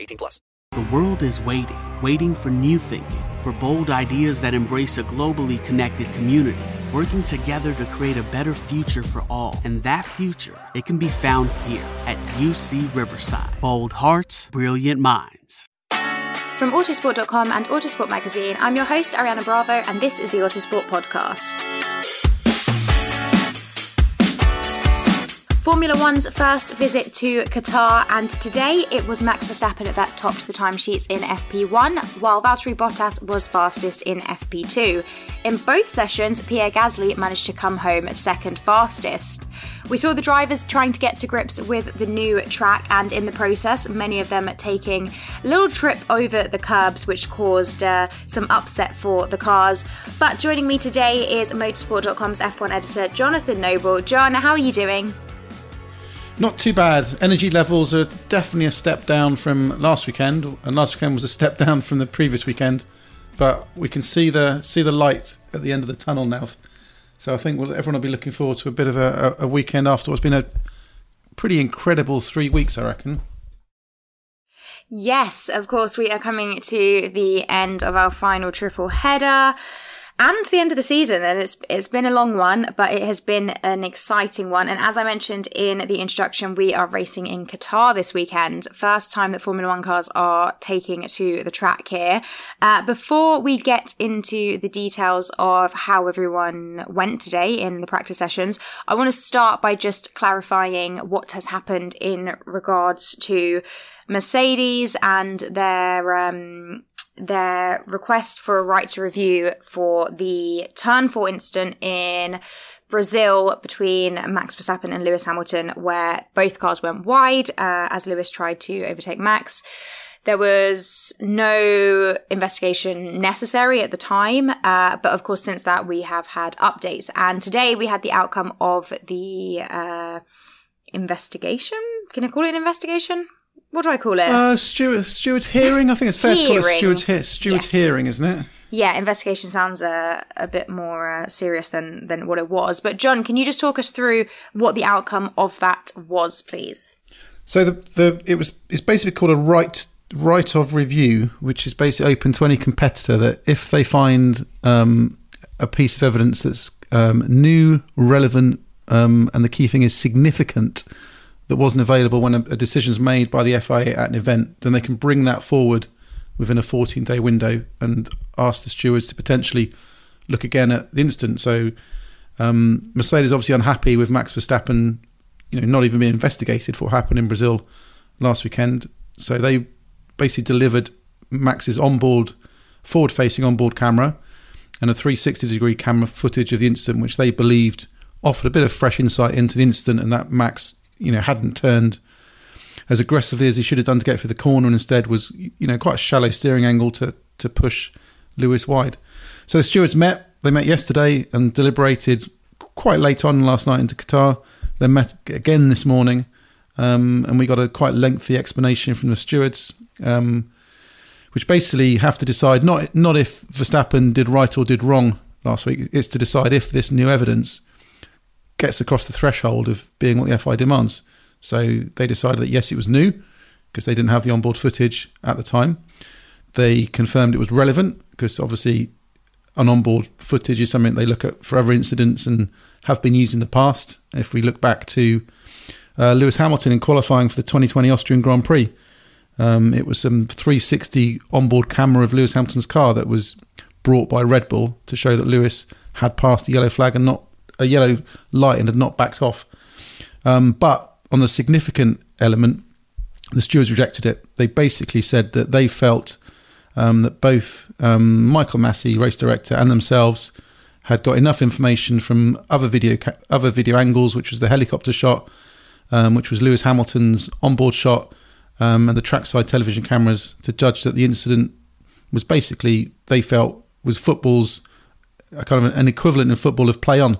18 plus. The world is waiting, waiting for new thinking, for bold ideas that embrace a globally connected community, working together to create a better future for all. And that future, it can be found here at UC Riverside. Bold hearts, brilliant minds. From Autosport.com and Autosport Magazine, I'm your host, Ariana Bravo, and this is the Autosport Podcast. Formula One's first visit to Qatar, and today it was Max Verstappen that topped the timesheets in FP1, while Valtteri Bottas was fastest in FP2. In both sessions, Pierre Gasly managed to come home second fastest. We saw the drivers trying to get to grips with the new track, and in the process, many of them taking a little trip over the curbs, which caused uh, some upset for the cars. But joining me today is Motorsport.com's F1 editor, Jonathan Noble. John, how are you doing? Not too bad. Energy levels are definitely a step down from last weekend, and last weekend was a step down from the previous weekend. But we can see the see the light at the end of the tunnel now. So I think we'll, everyone will be looking forward to a bit of a, a weekend after what's been a pretty incredible three weeks, I reckon. Yes, of course, we are coming to the end of our final triple header and the end of the season. And it's it's been a long one, but it has been an exciting one. And as I mentioned in the introduction, we are racing in Qatar this weekend. First time that Formula One cars are taking to the track here. Uh, before we get into the details of how everyone went today in the practice sessions, I want to start by just clarifying what has happened in regards to Mercedes and their um, their request for a right to review for the turn four incident in Brazil between Max Verstappen and Lewis Hamilton, where both cars went wide uh, as Lewis tried to overtake Max. There was no investigation necessary at the time, uh, but of course, since that, we have had updates. And today we had the outcome of the uh, investigation. Can I call it an investigation? What do I call it? Uh, steward, stewards' hearing. I think it's fair to call it Hearing. stewards', he- stewards' Yes. hearing, isn't it? Yeah, investigation sounds uh, a bit more uh, serious than than what it was. But John, can you just talk us through what the outcome of that was, please? So the the it was it's basically called a right right of review, which is basically open to any competitor that if they find um, a piece of evidence that's um, new, relevant, um, and the key thing is significant that wasn't available when a, a decision's made by the FIA at an event, then they can bring that forward within a 14 day window and ask the stewards to potentially look again at the incident. So um, Mercedes obviously unhappy with Max Verstappen, you know, not even being investigated for what happened in Brazil last weekend. So they basically delivered Max's onboard, forward-facing onboard camera and a 360 degree camera footage of the incident, which they believed offered a bit of fresh insight into the incident and that Max, you know, hadn't turned as aggressively as he should have done to get through the corner and instead was, you know, quite a shallow steering angle to, to push Lewis wide. So the stewards met, they met yesterday and deliberated quite late on last night into Qatar. They met again this morning um, and we got a quite lengthy explanation from the stewards. um, which basically have to decide not not if Verstappen did right or did wrong last week. It's to decide if this new evidence gets across the threshold of being what the FIA demands. So they decided that yes, it was new because they didn't have the onboard footage at the time. They confirmed it was relevant because obviously an onboard footage is something they look at for other incidents and have been used in the past. If we look back to uh, Lewis Hamilton in qualifying for the 2020 Austrian Grand Prix, um, it was some 360 onboard camera of Lewis Hamilton's car that was brought by Red Bull to show that Lewis had passed the yellow flag and not a yellow light and had not backed off. Um, but on the significant element, the stewards rejected it. They basically said that they felt um, that both um, Michael Masi, race director, and themselves had got enough information from other video ca- other video angles, which was the helicopter shot, um, which was Lewis Hamilton's onboard shot, um, and the trackside television cameras to judge that the incident was basically they felt was football's kind of an equivalent in football of play on,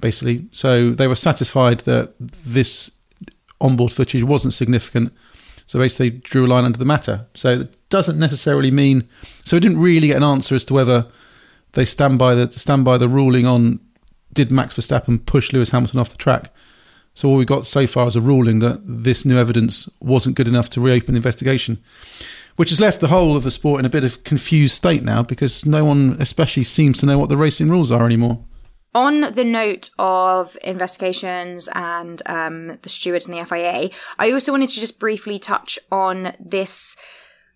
basically. So they were satisfied that this onboard footage wasn't significant. So basically, they drew a line under the matter. So it doesn't necessarily mean. So we didn't really get an answer as to whether they stand by the stand by the ruling on did Max Verstappen push Lewis Hamilton off the track. So all we got so far is a ruling that this new evidence wasn't good enough to reopen the investigation, which has left the whole of the sport in a bit of confused state now because no one, especially, seems to know what the racing rules are anymore. On the note of investigations and um, the stewards and the FIA, I also wanted to just briefly touch on this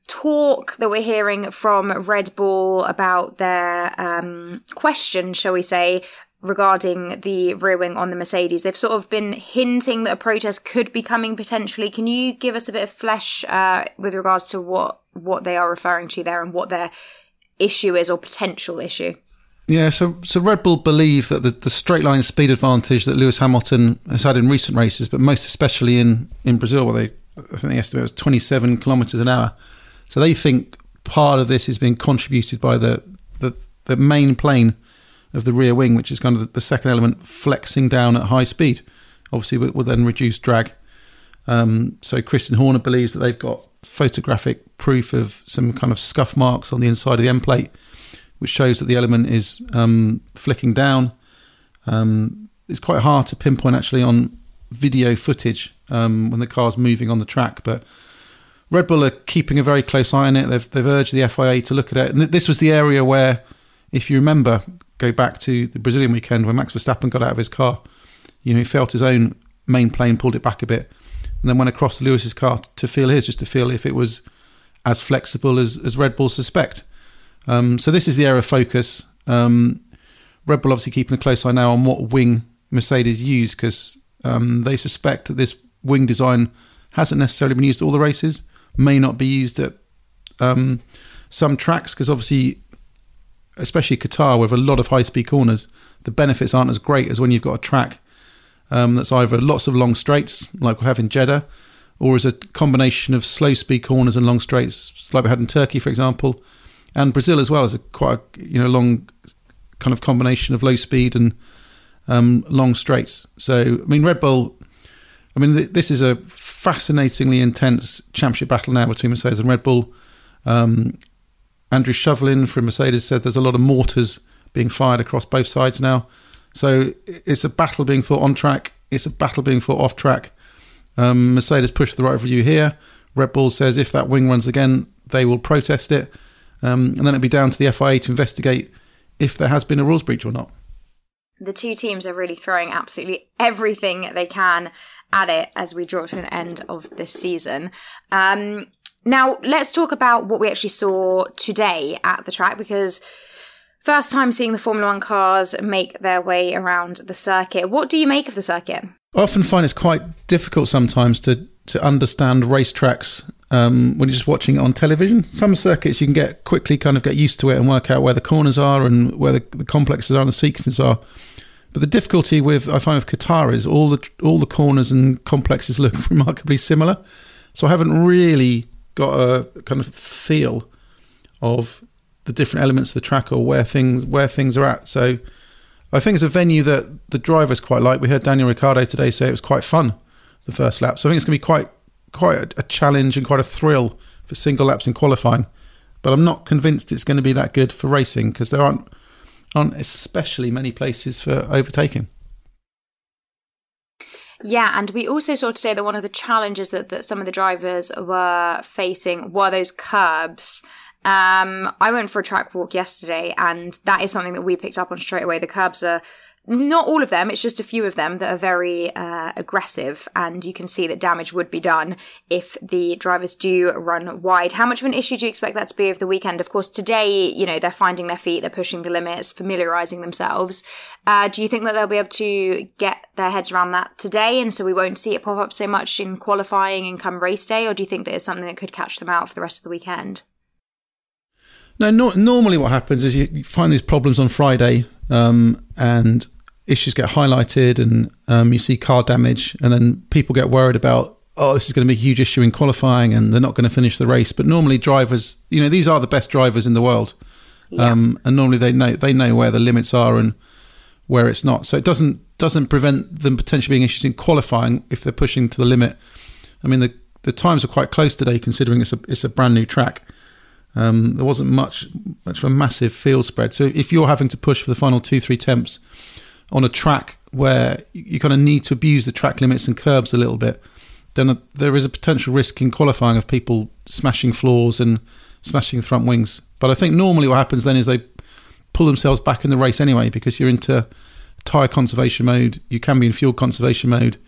talk that we're hearing from Red Bull about their um, question, shall we say, regarding the rear wing on the Mercedes. They've sort of been hinting that a protest could be coming potentially. Can you give us a bit of flesh uh, with regards to what what they are referring to there and what their issue is or potential issue? Yeah, so so Red Bull believe that the, the straight line speed advantage that Lewis Hamilton has had in recent races, but most especially in, in Brazil, where they I think the estimate was 27 kilometres an hour. So they think part of this is being contributed by the, the, the main plane of the rear wing, which is kind of the, second element, flexing down at high speed. Obviously, will, will then reduce drag. Um, so Christian Horner believes that they've got photographic proof of some kind of scuff marks on the inside of the end plate which shows that the element is um, flicking down. Um, it's quite hard to pinpoint actually on video footage um, when the car's moving on the track, but Red Bull are keeping a very close eye on it. They've, they've urged the FIA to look at it. And this was the area where, if you remember, go back to the Brazilian weekend when Max Verstappen got out of his car, you know, he felt his own main plane, pulled it back a bit, and then went across Lewis's car to feel his, just to feel if it was as flexible as, as Red Bull suspect. Um, so this is the area of focus. Um, Red Bull obviously keeping a close eye now on what wing Mercedes use because um, they suspect that this wing design hasn't necessarily been used at all the races, may not be used at um, some tracks because obviously, especially Qatar with a lot of high speed corners, the benefits aren't as great as when you've got a track um, that's either lots of long straights like we have in Jeddah, or is a combination of slow speed corners and long straights like we had in Turkey, for example and Brazil as well is a quite a, you know long kind of combination of low speed and um, long straights. So I mean, Red Bull. I mean, th- this is a fascinatingly intense championship battle now between Mercedes and Red Bull. Um, Andrew Shovlin from Mercedes said there's a lot of mortars being fired across both sides now. So it's a battle being fought on track. It's a battle being fought off track. Um, Mercedes pushed the right of review here. Red Bull says if that wing runs again, they will protest it. Um, and then it'd be down to the FIA to investigate if there has been a rules breach or not. The two teams are really throwing absolutely everything they can at it as we draw to an end of this season. Um, now, let's talk about what we actually saw today at the track because first time seeing the Formula One cars make their way around the circuit. What do you make of the circuit? I often find it's quite difficult sometimes to to understand racetracks um, when you're just watching it on television. Some circuits you can get quickly kind of get used to it and work out where the corners are and where the, the complexes are and the sequences are. But the difficulty with I find with Qatar is all the all the corners and complexes look remarkably similar. So I haven't really got a kind of feel of the different elements of the track or where things where things are at. So I think it's a venue that the drivers quite like. We heard Daniel Ricciardo today say it was quite fun the first lap. So I think it's going to be quite quite a, a challenge and quite a thrill for single laps in qualifying, but I'm not convinced it's going to be that good for racing because there aren't aren't especially many places for overtaking. Yeah, and we also saw today that one of the challenges that, that some of the drivers were facing were those curbs. Um, I went for a track walk yesterday, and that is something that we picked up on straight away. The curbs are not all of them, it's just a few of them that are very uh, aggressive, and you can see that damage would be done if the drivers do run wide. How much of an issue do you expect that to be over the weekend? Of course, today, you know, they're finding their feet, they're pushing the limits, familiarizing themselves. Uh, do you think that they'll be able to get their heads around that today, and so we won't see it pop up so much in qualifying and come race day, or do you think that it's something that could catch them out for the rest of the weekend? No, no normally what happens is you find these problems on Friday, um, and issues get highlighted and um, you see car damage, and then people get worried about, oh, this is going to be a huge issue in qualifying and they're not going to finish the race. But normally, drivers, you know, these are the best drivers in the world. Yeah. Um, and normally they know they know where the limits are and where it's not. So it doesn't doesn't prevent them potentially being issues in qualifying if they're pushing to the limit. I mean the the times are quite close today considering it's a it's a brand new track. Um, there wasn't much much of a massive field spread. So if you're having to push for the final two three temps on a track where you kind of need to abuse the track limits and curbs a little bit, then there is a potential risk in qualifying of people smashing floors and smashing the front wings. But I think normally what happens then is they pull themselves back in the race anyway because you're into tyre conservation mode. You can be in fuel conservation mode.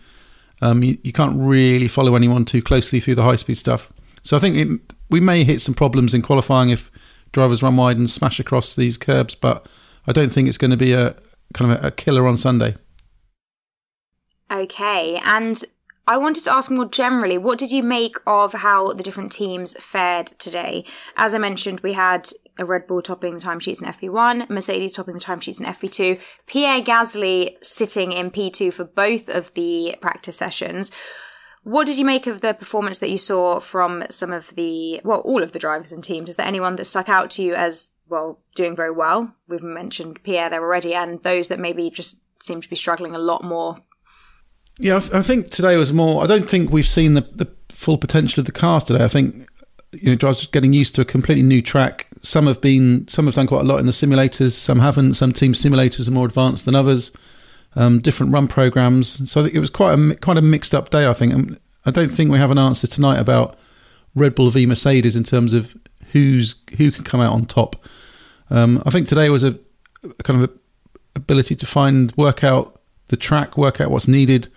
Um, you, you, can't really follow anyone too closely through the high speed stuff. So I think it, we may hit some problems in qualifying if drivers run wide and smash across these curbs, but I don't think it's going to be a, kind of a, killer on Sunday. Okay, and I wanted to ask more generally, what did you make of how the different teams fared today? As I mentioned, we had a Red Bull topping the timesheets in FP1, Mercedes topping the timesheets in FP2, Pierre Gasly sitting in P2 for both of the practice sessions. What did you make of the performance that you saw from some of the, well, all of the drivers and teams? Is there anyone that stuck out to you as well, doing very well. We've mentioned Pierre there already, and those that maybe just seem to be struggling a lot more. Yeah, I, th- I think today was more. I don't think we've seen the, the full potential of the cars today. I think you know drivers getting used to a completely new track. Some have been, some have done quite a lot in the simulators. Some haven't. Some team simulators are more advanced than others. Um, different run programs. So I think it was quite a quite a mixed up day. I think. I don't think we have an answer tonight about Red Bull v Mercedes in terms of who's who can come out on top. Um, I think today was a, a kind of a ability to find work out the track, work out what's needed,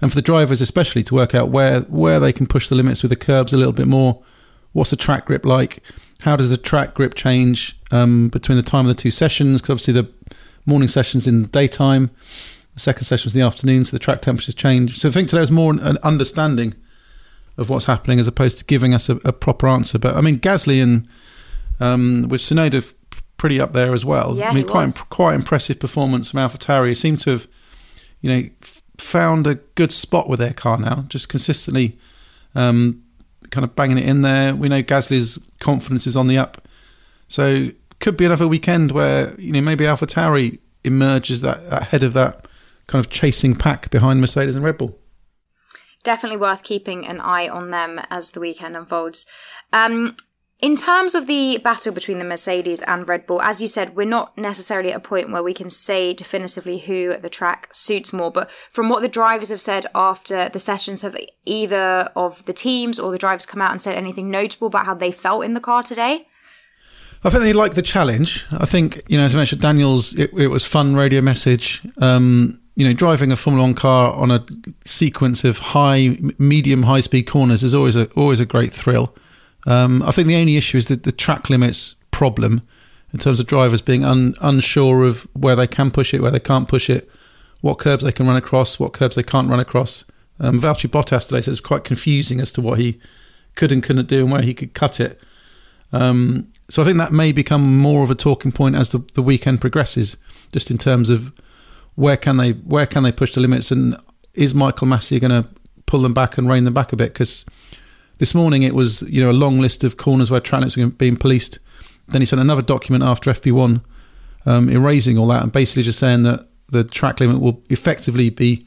and for the drivers especially to work out where where they can push the limits with the curbs a little bit more. What's the track grip like? How does the track grip change um, between the time of the two sessions? Because obviously the morning sessions in the daytime, the second session was in the afternoon, so the track temperatures changed. So I think today was more an understanding of what's happening as opposed to giving us a, a proper answer. But I mean, Gasly and um, with Tsunoda pretty up there as well. Yeah, I mean, quite imp- quite impressive performance from AlphaTauri. He seemed to have, you know, f- found a good spot with their car now, just consistently, um, kind of banging it in there. We know Gasly's confidence is on the up, so could be another weekend where you know maybe AlphaTauri emerges that ahead of that kind of chasing pack behind Mercedes and Red Bull definitely worth keeping an eye on them as the weekend unfolds. Um, in terms of the battle between the Mercedes and Red Bull, as you said, we're not necessarily at a point where we can say definitively who the track suits more. But from what the drivers have said after the sessions, have either of the teams or the drivers come out and said anything notable about how they felt in the car today? I think they like the challenge. I think, you know, as I mentioned, Daniels, it, it was fun radio message. Um, you know, driving a Formula One car on a sequence of high, medium, high speed corners is always a always a great thrill. Um, I think the only issue is that the track limits problem in terms of drivers being un, unsure of where they can push it, where they can't push it, what curbs they can run across, what curbs they can't run across. Um, Valtteri Bottas today says it's quite confusing as to what he could and couldn't do and where he could cut it. Um, so I think that may become more of a talking point as the, the weekend progresses, just in terms of where can they where can they push the limits? And is Michael Masi going to pull them back and rein them back a bit? Because this morning it was you know a long list of corners where were being policed. Then he sent another document after FP1 um, erasing all that and basically just saying that the track limit will effectively be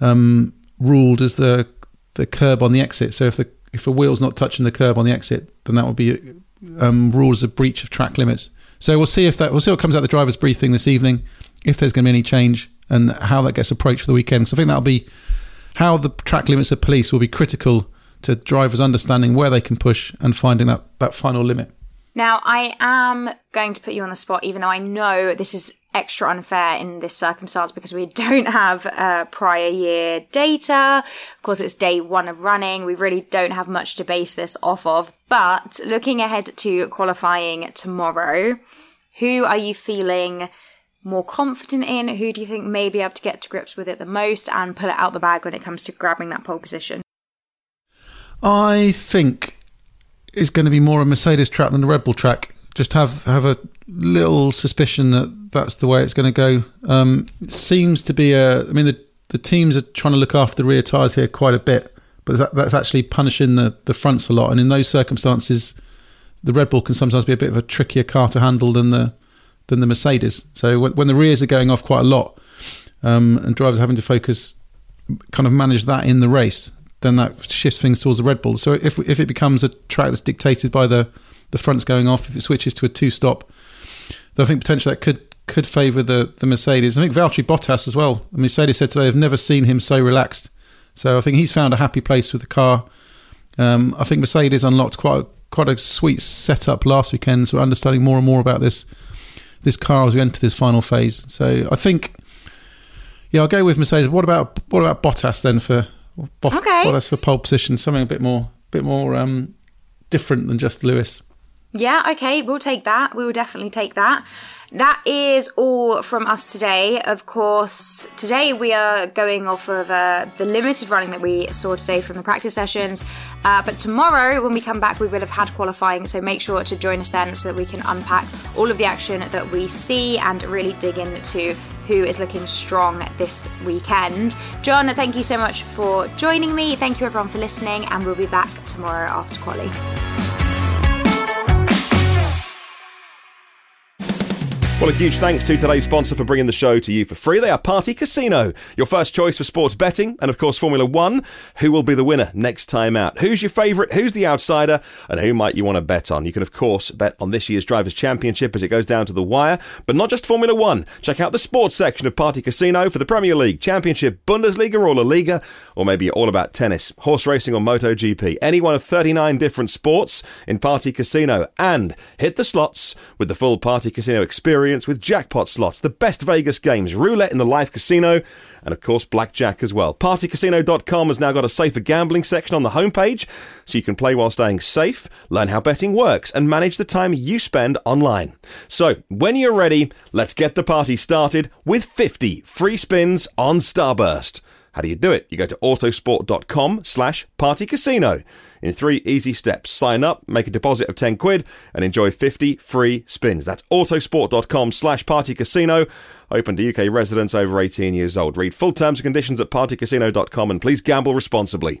um, ruled as the the curb on the exit. So if the if a wheel's not touching the curb on the exit, then that would be um, as a breach of track limits. So we'll see if that we'll see what comes out of the drivers' briefing this evening, if there's going to be any change and how that gets approached for the weekend. So I think that'll be how the track limits of police will be critical to drivers understanding where they can push and finding that, that final limit. Now, I am going to put you on the spot, even though I know this is extra unfair in this circumstance because we don't have uh, prior year data. Of course, it's day one of running. We really don't have much to base this off of. But looking ahead to qualifying tomorrow, who are you feeling more confident in? Who do you think may be able to get to grips with it the most and pull it out the bag when it comes to grabbing that pole position? I think it's going to be more a Mercedes track than a Red Bull track. Just have have a little suspicion that that's the way it's going to go. Um, it seems to be a. I mean, the the teams are trying to look after the rear tyres here quite a bit, but that, that's actually punishing the the fronts a lot. And in those circumstances, the Red Bull can sometimes be a bit of a trickier car to handle than the than the Mercedes. So when, when the rears are going off quite a lot, um, and drivers having to focus, kind of manage that in the race, then that shifts things towards the Red Bull. So if if it becomes a track that's dictated by the the fronts going off, if it switches to a two stop, I think potentially that could could favour the the Mercedes. I think Valtteri Bottas as well. Mercedes said today they've never seen him so relaxed. So I think he's found a happy place with the car. Um, I think Mercedes unlocked quite a, quite a sweet setup last weekend. So we're understanding more and more about this this car as we enter this final phase. So I think, yeah, I'll go with Mercedes. What about what about Bottas then for Bot- Okay. Bottas for pole position? Something a bit more bit more um, different than just Lewis. Yeah, okay, we'll take that. We will definitely take that. That is all from us today. Of course, today we are going off of uh, the limited running that we saw today from the practice sessions. Uh, but tomorrow, when we come back, we will have had qualifying. So make sure to join us then so that we can unpack all of the action that we see and really dig into who is looking strong this weekend. John, thank you so much for joining me. Thank you everyone for listening, and we'll be back tomorrow after quali. Well, a huge thanks to today's sponsor for bringing the show to you for free. They are Party Casino, your first choice for sports betting, and of course, Formula One. Who will be the winner next time out? Who's your favourite? Who's the outsider? And who might you want to bet on? You can, of course, bet on this year's Drivers' Championship as it goes down to the wire, but not just Formula One. Check out the sports section of Party Casino for the Premier League, Championship, Bundesliga, or La Liga, or maybe you're all about tennis, horse racing, or MotoGP. Any one of 39 different sports in Party Casino. And hit the slots with the full Party Casino experience with jackpot slots, the best Vegas games, roulette in the live casino, and of course blackjack as well. Partycasino.com has now got a safer gambling section on the homepage, so you can play while staying safe, learn how betting works, and manage the time you spend online. So, when you're ready, let's get the party started with 50 free spins on Starburst. How do you do it? You go to autosport.com slash partycasino. In three easy steps, sign up, make a deposit of 10 quid, and enjoy 50 free spins. That's autosport.com slash partycasino. Open to UK residents over 18 years old. Read full terms and conditions at partycasino.com and please gamble responsibly.